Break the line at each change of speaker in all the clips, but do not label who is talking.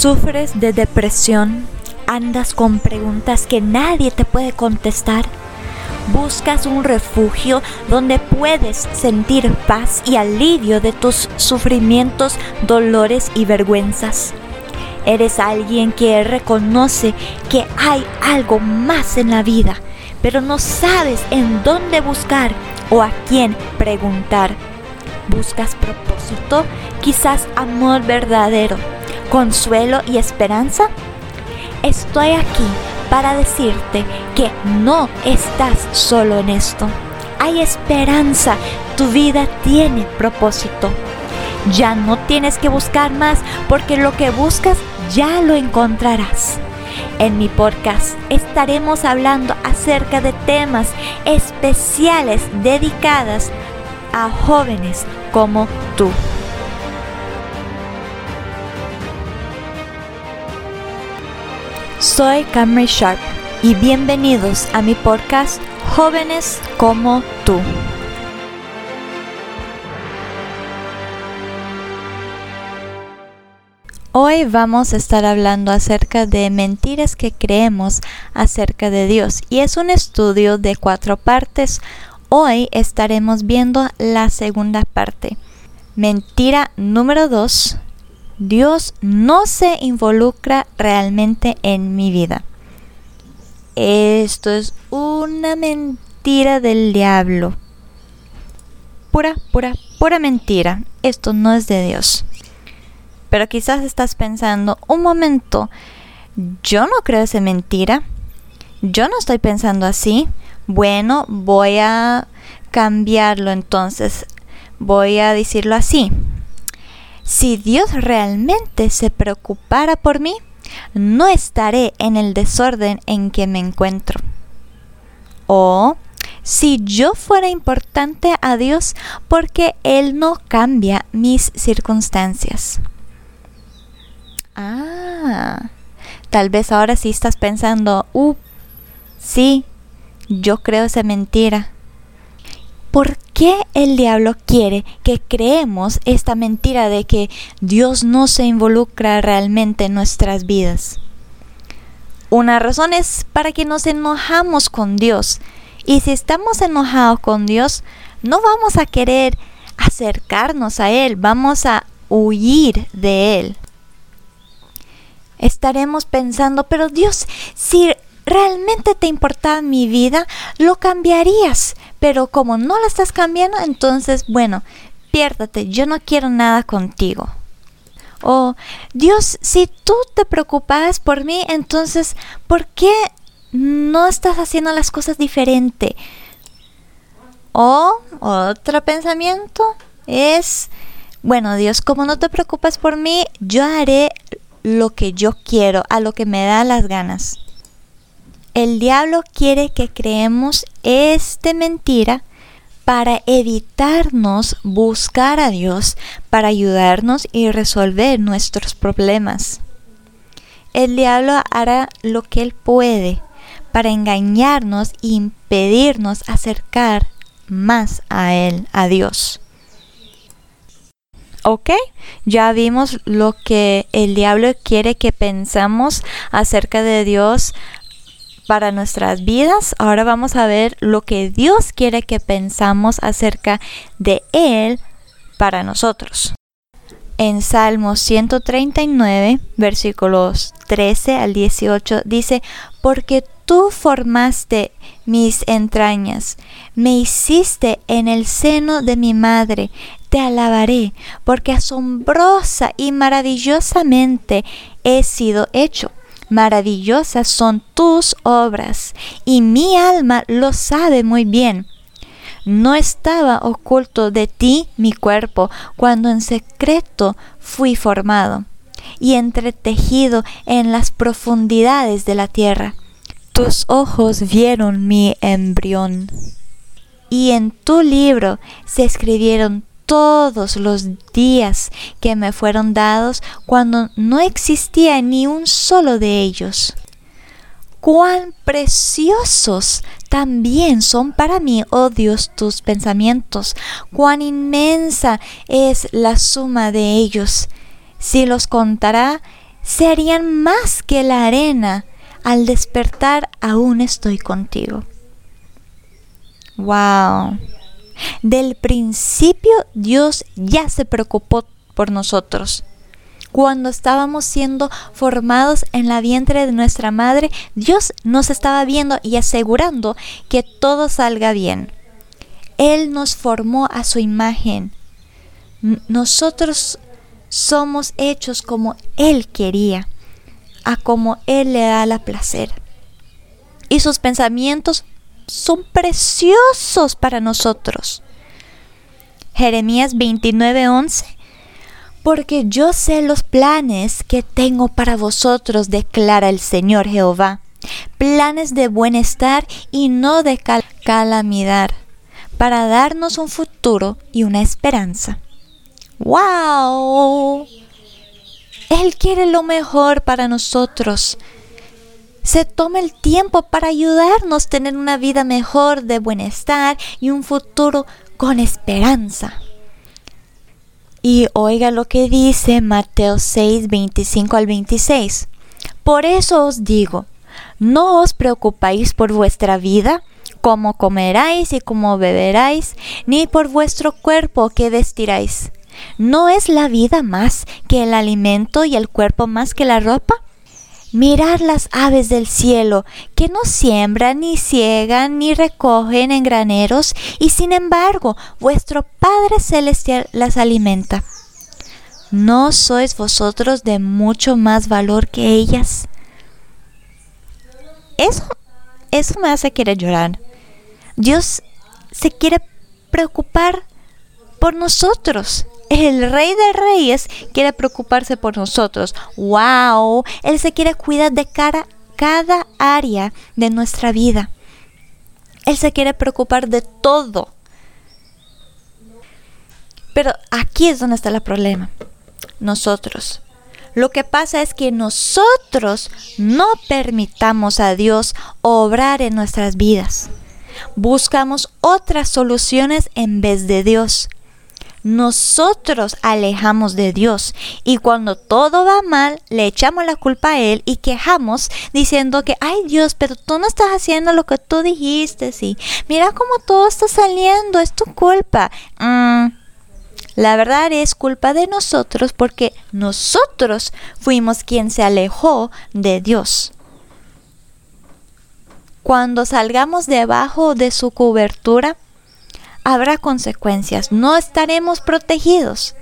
¿Sufres de depresión? ¿Andas con preguntas que nadie te puede contestar? ¿Buscas un refugio donde puedes sentir paz y alivio de tus sufrimientos, dolores y vergüenzas? ¿Eres alguien que reconoce que hay algo más en la vida, pero no sabes en dónde buscar o a quién preguntar? ¿Buscas propósito? Quizás amor verdadero consuelo y esperanza? Estoy aquí para decirte que no estás solo en esto. Hay esperanza, tu vida tiene propósito. Ya no tienes que buscar más porque lo que buscas ya lo encontrarás. En mi podcast estaremos hablando acerca de temas especiales dedicadas a jóvenes como tú. Soy Camry Sharp y bienvenidos a mi podcast Jóvenes como tú. Hoy vamos a estar hablando acerca de mentiras que creemos acerca de Dios y es un estudio de cuatro partes. Hoy estaremos viendo la segunda parte. Mentira número dos, Dios no se involucra realmente en mi vida. Esto es una mentira del diablo. Pura, pura, pura mentira. Esto no es de Dios. Pero quizás estás pensando, un momento, yo no creo esa mentira. Yo no estoy pensando así. Bueno, voy a cambiarlo entonces. Voy a decirlo así. Si Dios realmente se preocupara por mí, no estaré en el desorden en que me encuentro. O si yo fuera importante a Dios porque Él no cambia mis circunstancias. Ah, tal vez ahora sí estás pensando, uh, sí, yo creo esa mentira. ¿Por qué el diablo quiere que creemos esta mentira de que Dios no se involucra realmente en nuestras vidas? Una razón es para que nos enojamos con Dios. Y si estamos enojados con Dios, no vamos a querer acercarnos a Él, vamos a huir de Él. Estaremos pensando, pero Dios, si realmente te importaba mi vida, lo cambiarías. Pero como no la estás cambiando, entonces, bueno, piérdate, yo no quiero nada contigo. O, Dios, si tú te preocupas por mí, entonces, ¿por qué no estás haciendo las cosas diferente? O otro pensamiento es, bueno, Dios, como no te preocupas por mí, yo haré lo que yo quiero, a lo que me da las ganas. El diablo quiere que creemos esta mentira para evitarnos buscar a Dios, para ayudarnos y resolver nuestros problemas. El diablo hará lo que él puede para engañarnos e impedirnos acercar más a él, a Dios. ¿Ok? Ya vimos lo que el diablo quiere que pensamos acerca de Dios, para nuestras vidas. Ahora vamos a ver lo que Dios quiere que pensamos acerca de Él para nosotros. En Salmo 139, versículos 13 al 18, dice, porque tú formaste mis entrañas, me hiciste en el seno de mi madre, te alabaré, porque asombrosa y maravillosamente he sido hecho maravillosas son tus obras, y mi alma lo sabe muy bien. No estaba oculto de ti mi cuerpo cuando en secreto fui formado y entretejido en las profundidades de la tierra. Tus ojos vieron mi embrión. Y en tu libro se escribieron todos los días que me fueron dados cuando no existía ni un solo de ellos. Cuán preciosos también son para mí, oh Dios, tus pensamientos, cuán inmensa es la suma de ellos. Si los contará, serían más que la arena. Al despertar aún estoy contigo. Wow. Del principio Dios ya se preocupó por nosotros. Cuando estábamos siendo formados en la vientre de nuestra madre, Dios nos estaba viendo y asegurando que todo salga bien. Él nos formó a su imagen. Nosotros somos hechos como Él quería, a como Él le da la placer. Y sus pensamientos son preciosos para nosotros. Jeremías 29:11 Porque yo sé los planes que tengo para vosotros, declara el Señor Jehová, planes de bienestar y no de calamidad, para darnos un futuro y una esperanza. ¡Wow! Él quiere lo mejor para nosotros se toma el tiempo para ayudarnos a tener una vida mejor, de bienestar y un futuro con esperanza. Y oiga lo que dice Mateo 6, 25 al 26. Por eso os digo, no os preocupáis por vuestra vida, cómo comeráis y cómo beberáis, ni por vuestro cuerpo que vestiráis. ¿No es la vida más que el alimento y el cuerpo más que la ropa? Mirad las aves del cielo, que no siembran, ni ciegan, ni recogen en graneros, y sin embargo vuestro Padre Celestial las alimenta. ¿No sois vosotros de mucho más valor que ellas? Eso, eso me hace querer llorar. Dios se quiere preocupar por nosotros el rey de reyes quiere preocuparse por nosotros. ¡Wow! Él se quiere cuidar de cada, cada área de nuestra vida. Él se quiere preocupar de todo. Pero aquí es donde está el problema. Nosotros. Lo que pasa es que nosotros no permitamos a Dios obrar en nuestras vidas. Buscamos otras soluciones en vez de Dios nosotros alejamos de Dios y cuando todo va mal le echamos la culpa a Él y quejamos diciendo que, ay Dios, pero tú no estás haciendo lo que tú dijiste, sí. Mira cómo todo está saliendo, es tu culpa. Mm, la verdad es culpa de nosotros porque nosotros fuimos quien se alejó de Dios. Cuando salgamos debajo de su cobertura, habrá consecuencias, no estaremos protegidos.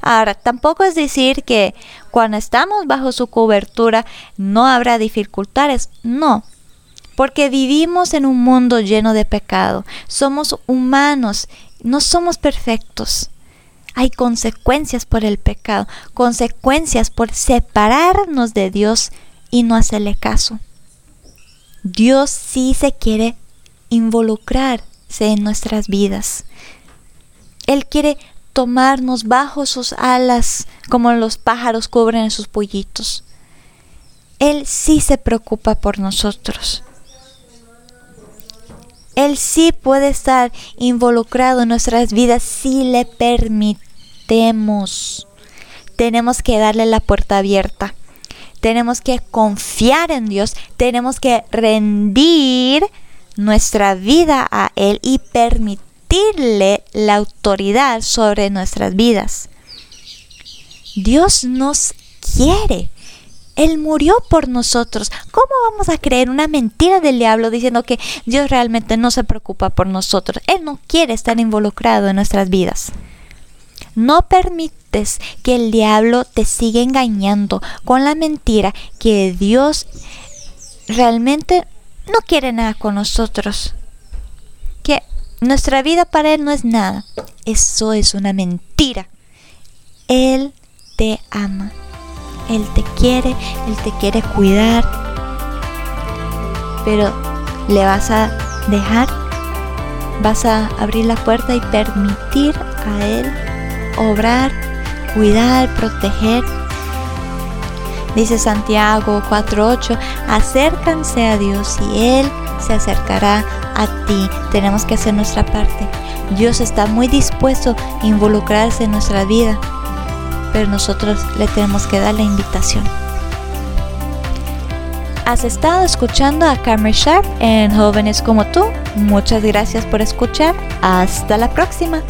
Ahora, tampoco es decir que cuando estamos bajo su cobertura no habrá dificultades, no, porque vivimos en un mundo lleno de pecado, somos humanos, no somos perfectos. Hay consecuencias por el pecado, consecuencias por separarnos de Dios y no hacerle caso. Dios sí se quiere involucrar en nuestras vidas. Él quiere tomarnos bajo sus alas como los pájaros cubren sus pollitos. Él sí se preocupa por nosotros. Él sí puede estar involucrado en nuestras vidas si le permitemos. Tenemos que darle la puerta abierta. Tenemos que confiar en Dios. Tenemos que rendir nuestra vida a Él y permitirle la autoridad sobre nuestras vidas. Dios nos quiere. Él murió por nosotros. ¿Cómo vamos a creer una mentira del diablo diciendo que Dios realmente no se preocupa por nosotros? Él no quiere estar involucrado en nuestras vidas. No permites que el diablo te siga engañando con la mentira que Dios realmente no quiere nada con nosotros. Que nuestra vida para Él no es nada. Eso es una mentira. Él te ama. Él te quiere, Él te quiere cuidar. Pero le vas a dejar, vas a abrir la puerta y permitir a Él obrar, cuidar, proteger Dice Santiago 4.8, acércanse a Dios y Él se acercará a ti. Tenemos que hacer nuestra parte. Dios está muy dispuesto a involucrarse en nuestra vida, pero nosotros le tenemos que dar la invitación. Has estado escuchando a Cameron Sharp en Jóvenes como tú. Muchas gracias por escuchar. Hasta la próxima.